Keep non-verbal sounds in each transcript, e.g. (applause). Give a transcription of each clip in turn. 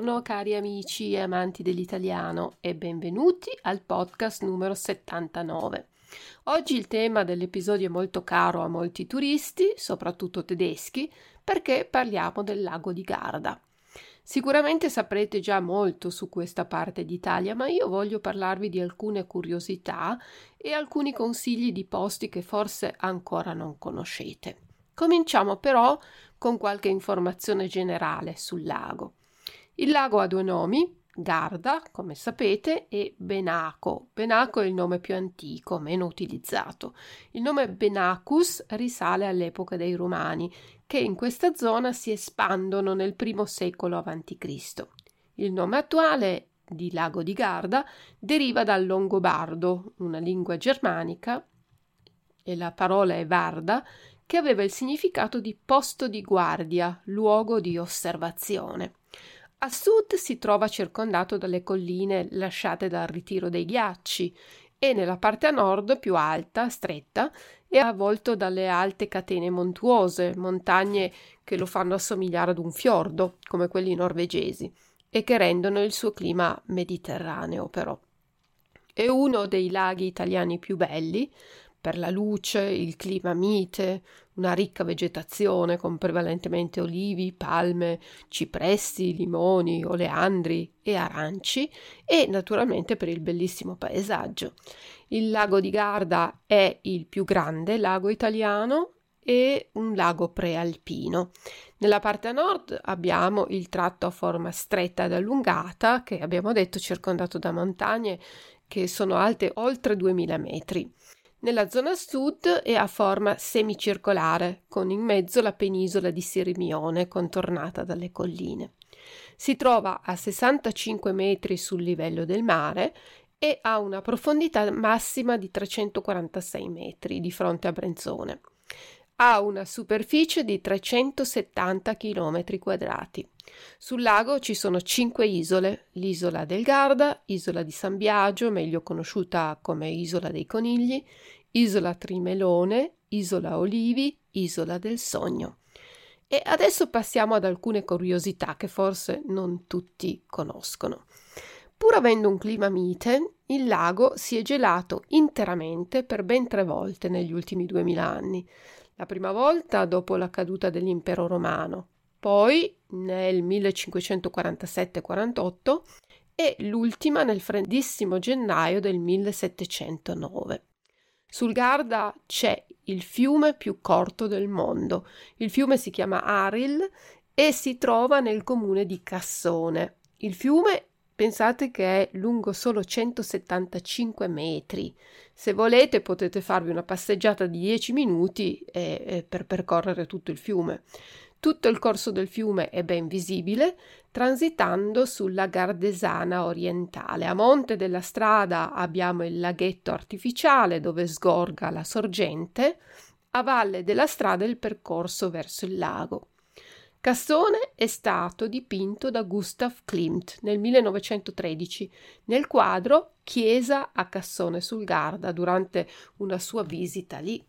Buongiorno cari amici e amanti dell'italiano e benvenuti al podcast numero 79. Oggi il tema dell'episodio è molto caro a molti turisti, soprattutto tedeschi, perché parliamo del lago di Garda. Sicuramente saprete già molto su questa parte d'Italia, ma io voglio parlarvi di alcune curiosità e alcuni consigli di posti che forse ancora non conoscete. Cominciamo però con qualche informazione generale sul lago. Il lago ha due nomi, Garda, come sapete, e Benaco. Benaco è il nome più antico, meno utilizzato. Il nome Benacus risale all'epoca dei Romani, che in questa zona si espandono nel primo secolo a.C. Il nome attuale di lago di Garda deriva dal longobardo, una lingua germanica, e la parola è Varda, che aveva il significato di posto di guardia, luogo di osservazione. A sud si trova circondato dalle colline lasciate dal ritiro dei ghiacci e nella parte a nord, più alta, stretta, è avvolto dalle alte catene montuose, montagne che lo fanno assomigliare ad un fiordo, come quelli norvegesi, e che rendono il suo clima mediterraneo però. È uno dei laghi italiani più belli, per la luce, il clima mite, una ricca vegetazione con prevalentemente olivi, palme, cipressi, limoni, oleandri e aranci e naturalmente per il bellissimo paesaggio. Il lago di Garda è il più grande lago italiano e un lago prealpino. Nella parte a nord abbiamo il tratto a forma stretta ed allungata, che abbiamo detto circondato da montagne che sono alte oltre 2000 metri. Nella zona sud è a forma semicircolare, con in mezzo la penisola di Sirmione contornata dalle colline. Si trova a 65 metri sul livello del mare e ha una profondità massima di 346 metri di fronte a Brenzone. Ha una superficie di 370 km quadrati. Sul lago ci sono cinque isole, l'isola del Garda, isola di San Biagio, meglio conosciuta come isola dei conigli, isola Trimelone, isola Olivi, isola del Sogno. E adesso passiamo ad alcune curiosità che forse non tutti conoscono. Pur avendo un clima mite, il lago si è gelato interamente per ben tre volte negli ultimi duemila anni. La prima volta dopo la caduta dell'impero romano, poi nel 1547-48 e l'ultima nel freddissimo gennaio del 1709. Sul Garda c'è il fiume più corto del mondo. Il fiume si chiama Aril e si trova nel comune di Cassone. Il fiume pensate che è lungo solo 175 metri. Se volete potete farvi una passeggiata di 10 minuti eh, eh, per percorrere tutto il fiume. Tutto il corso del fiume è ben visibile transitando sulla Gardesana orientale. A monte della strada abbiamo il laghetto artificiale dove sgorga la sorgente, a valle della strada il percorso verso il lago. Cassone è stato dipinto da Gustav Klimt nel 1913 nel quadro Chiesa a Cassone sul Garda durante una sua visita lì.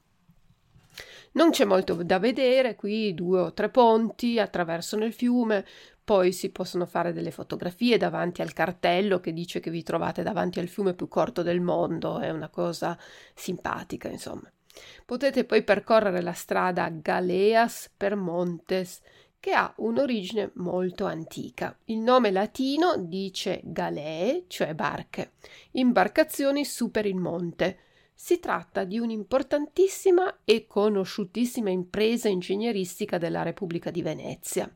Non c'è molto da vedere, qui due o tre ponti attraversano il fiume, poi si possono fare delle fotografie davanti al cartello che dice che vi trovate davanti al fiume più corto del mondo, è una cosa simpatica, insomma. Potete poi percorrere la strada Galeas per Montes, che ha un'origine molto antica. Il nome latino dice galee, cioè barche, imbarcazioni su per il monte. Si tratta di un'importantissima e conosciutissima impresa ingegneristica della Repubblica di Venezia.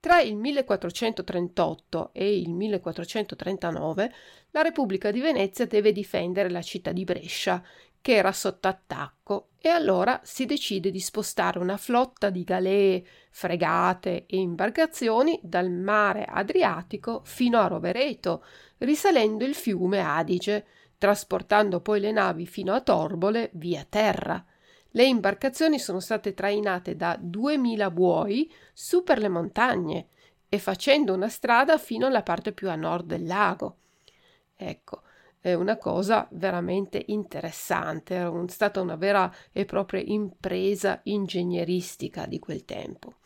Tra il 1438 e il 1439 la Repubblica di Venezia deve difendere la città di Brescia, che era sotto attacco, e allora si decide di spostare una flotta di galee, fregate e imbarcazioni dal mare Adriatico fino a Rovereto, risalendo il fiume Adige, trasportando poi le navi fino a Torbole via terra. Le imbarcazioni sono state trainate da 2000 buoi su per le montagne e facendo una strada fino alla parte più a nord del lago. Ecco, una cosa veramente interessante, è stata una vera e propria impresa ingegneristica di quel tempo.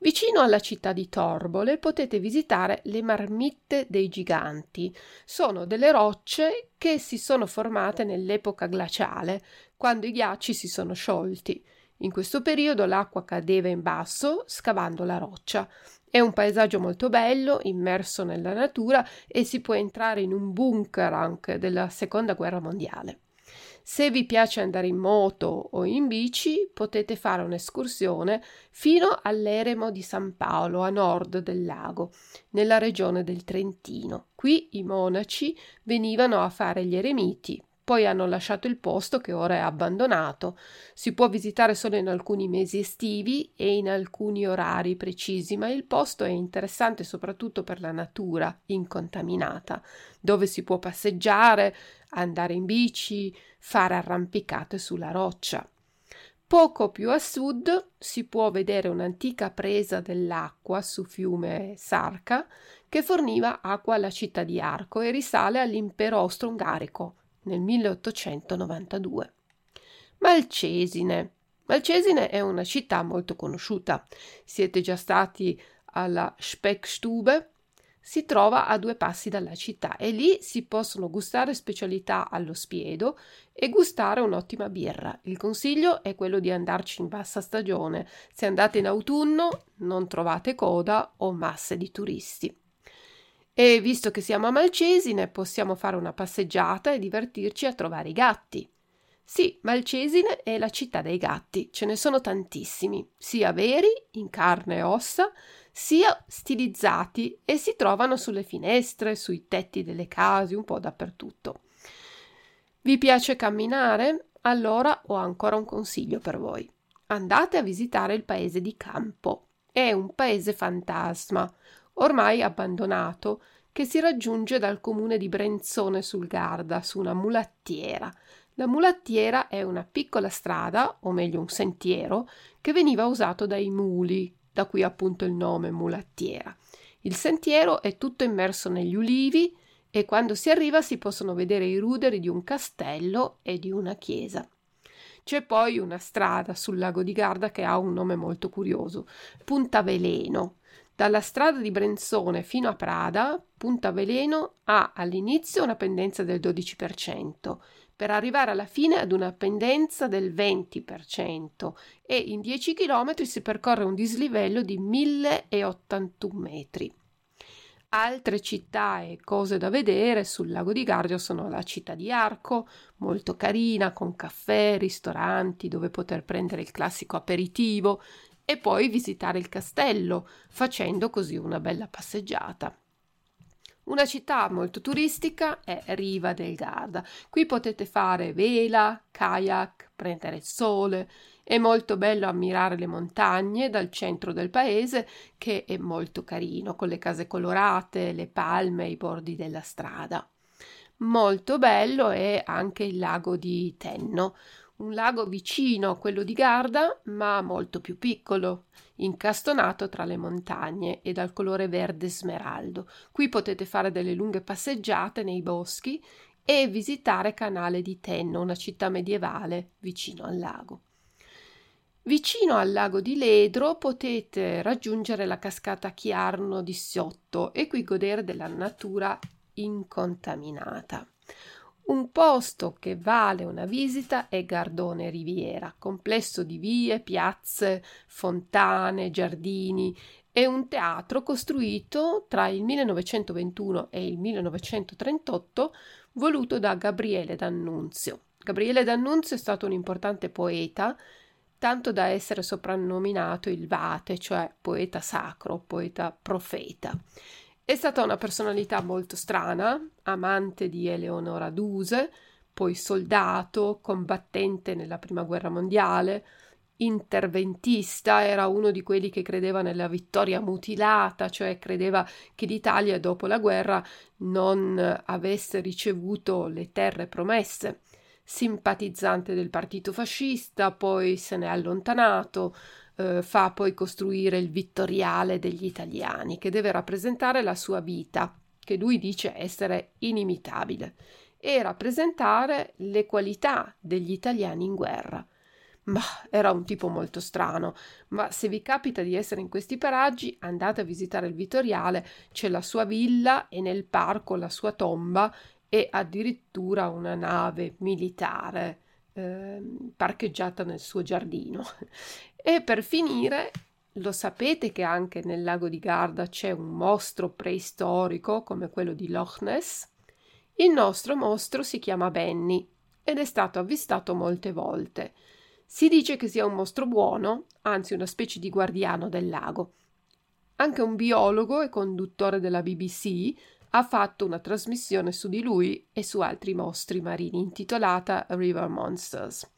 Vicino alla città di Torbole potete visitare le marmitte dei giganti. Sono delle rocce che si sono formate nell'epoca glaciale, quando i ghiacci si sono sciolti. In questo periodo l'acqua cadeva in basso, scavando la roccia. È un paesaggio molto bello, immerso nella natura e si può entrare in un bunker anche della seconda guerra mondiale. Se vi piace andare in moto o in bici, potete fare un'escursione fino all'eremo di San Paolo, a nord del lago, nella regione del Trentino. Qui i monaci venivano a fare gli eremiti, poi hanno lasciato il posto che ora è abbandonato. Si può visitare solo in alcuni mesi estivi e in alcuni orari precisi, ma il posto è interessante soprattutto per la natura incontaminata, dove si può passeggiare, andare in bici, fare arrampicate sulla roccia. Poco più a sud si può vedere un'antica presa dell'acqua su fiume Sarca che forniva acqua alla città di Arco e risale all'impero austro-ungarico nel 1892. Malcesine. Malcesine è una città molto conosciuta. Siete già stati alla Speckstube? Si trova a due passi dalla città e lì si possono gustare specialità allo spiedo e gustare un'ottima birra. Il consiglio è quello di andarci in bassa stagione. Se andate in autunno non trovate coda o masse di turisti. E visto che siamo a Malcesine, possiamo fare una passeggiata e divertirci a trovare i gatti. Sì, Malcesine è la città dei gatti, ce ne sono tantissimi, sia veri, in carne e ossa, sia stilizzati e si trovano sulle finestre, sui tetti delle case, un po' dappertutto. Vi piace camminare? Allora ho ancora un consiglio per voi. Andate a visitare il paese di Campo. È un paese fantasma, ormai abbandonato, che si raggiunge dal comune di Brenzone sul Garda su una mulattiera. La mulattiera è una piccola strada, o meglio un sentiero, che veniva usato dai muli, da qui appunto il nome mulattiera. Il sentiero è tutto immerso negli ulivi e quando si arriva si possono vedere i ruderi di un castello e di una chiesa. C'è poi una strada sul lago di Garda che ha un nome molto curioso, Punta Veleno, dalla strada di Brenzone fino a Prada, Punta Veleno ha all'inizio una pendenza del 12%, per arrivare alla fine ad una pendenza del 20% e in 10 km si percorre un dislivello di 1081 metri. Altre città e cose da vedere sul lago di Gardio sono la città di Arco, molto carina, con caffè, ristoranti dove poter prendere il classico aperitivo, e poi visitare il castello, facendo così una bella passeggiata. Una città molto turistica è Riva del Garda. Qui potete fare vela, kayak, prendere il sole. È molto bello ammirare le montagne dal centro del paese, che è molto carino, con le case colorate, le palme ai bordi della strada. Molto bello è anche il lago di Tenno, un lago vicino a quello di Garda, ma molto più piccolo, incastonato tra le montagne e dal colore verde smeraldo. Qui potete fare delle lunghe passeggiate nei boschi e visitare Canale di Tenno, una città medievale vicino al lago. Vicino al lago di Ledro potete raggiungere la cascata Chiarno di Siotto e qui godere della natura incontaminata. Un posto che vale una visita è Gardone Riviera, complesso di vie, piazze, fontane, giardini e un teatro costruito tra il 1921 e il 1938 voluto da Gabriele D'Annunzio. Gabriele D'Annunzio è stato un importante poeta tanto da essere soprannominato il Vate, cioè poeta sacro, poeta profeta. È stata una personalità molto strana, amante di Eleonora Duse, poi soldato, combattente nella Prima Guerra Mondiale, interventista, era uno di quelli che credeva nella vittoria mutilata, cioè credeva che l'Italia dopo la guerra non avesse ricevuto le terre promesse. Simpatizzante del partito fascista, poi se n'è allontanato, eh, fa poi costruire il vittoriale degli italiani, che deve rappresentare la sua vita, che lui dice essere inimitabile, e rappresentare le qualità degli italiani in guerra. Ma era un tipo molto strano, ma se vi capita di essere in questi paraggi, andate a visitare il Vittoriale, c'è la sua villa e nel parco la sua tomba e addirittura una nave militare eh, parcheggiata nel suo giardino. (laughs) E per finire, lo sapete che anche nel lago di Garda c'è un mostro preistorico come quello di Loch Ness? Il nostro mostro si chiama Benny ed è stato avvistato molte volte. Si dice che sia un mostro buono, anzi una specie di guardiano del lago. Anche un biologo e conduttore della BBC ha fatto una trasmissione su di lui e su altri mostri marini intitolata River Monsters.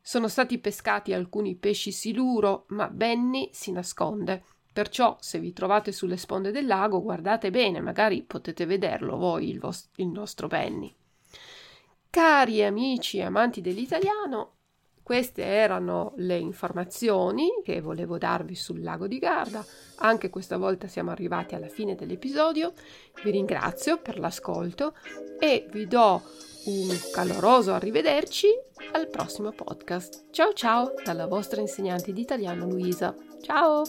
Sono stati pescati alcuni pesci siluro, ma Benny si nasconde. Perciò, se vi trovate sulle sponde del lago, guardate bene, magari potete vederlo voi, il, vos- il nostro Benny. Cari amici e amanti dell'italiano, queste erano le informazioni che volevo darvi sul lago di Garda. Anche questa volta siamo arrivati alla fine dell'episodio. Vi ringrazio per l'ascolto e vi do un caloroso arrivederci al prossimo podcast. Ciao ciao dalla vostra insegnante di italiano Luisa. Ciao!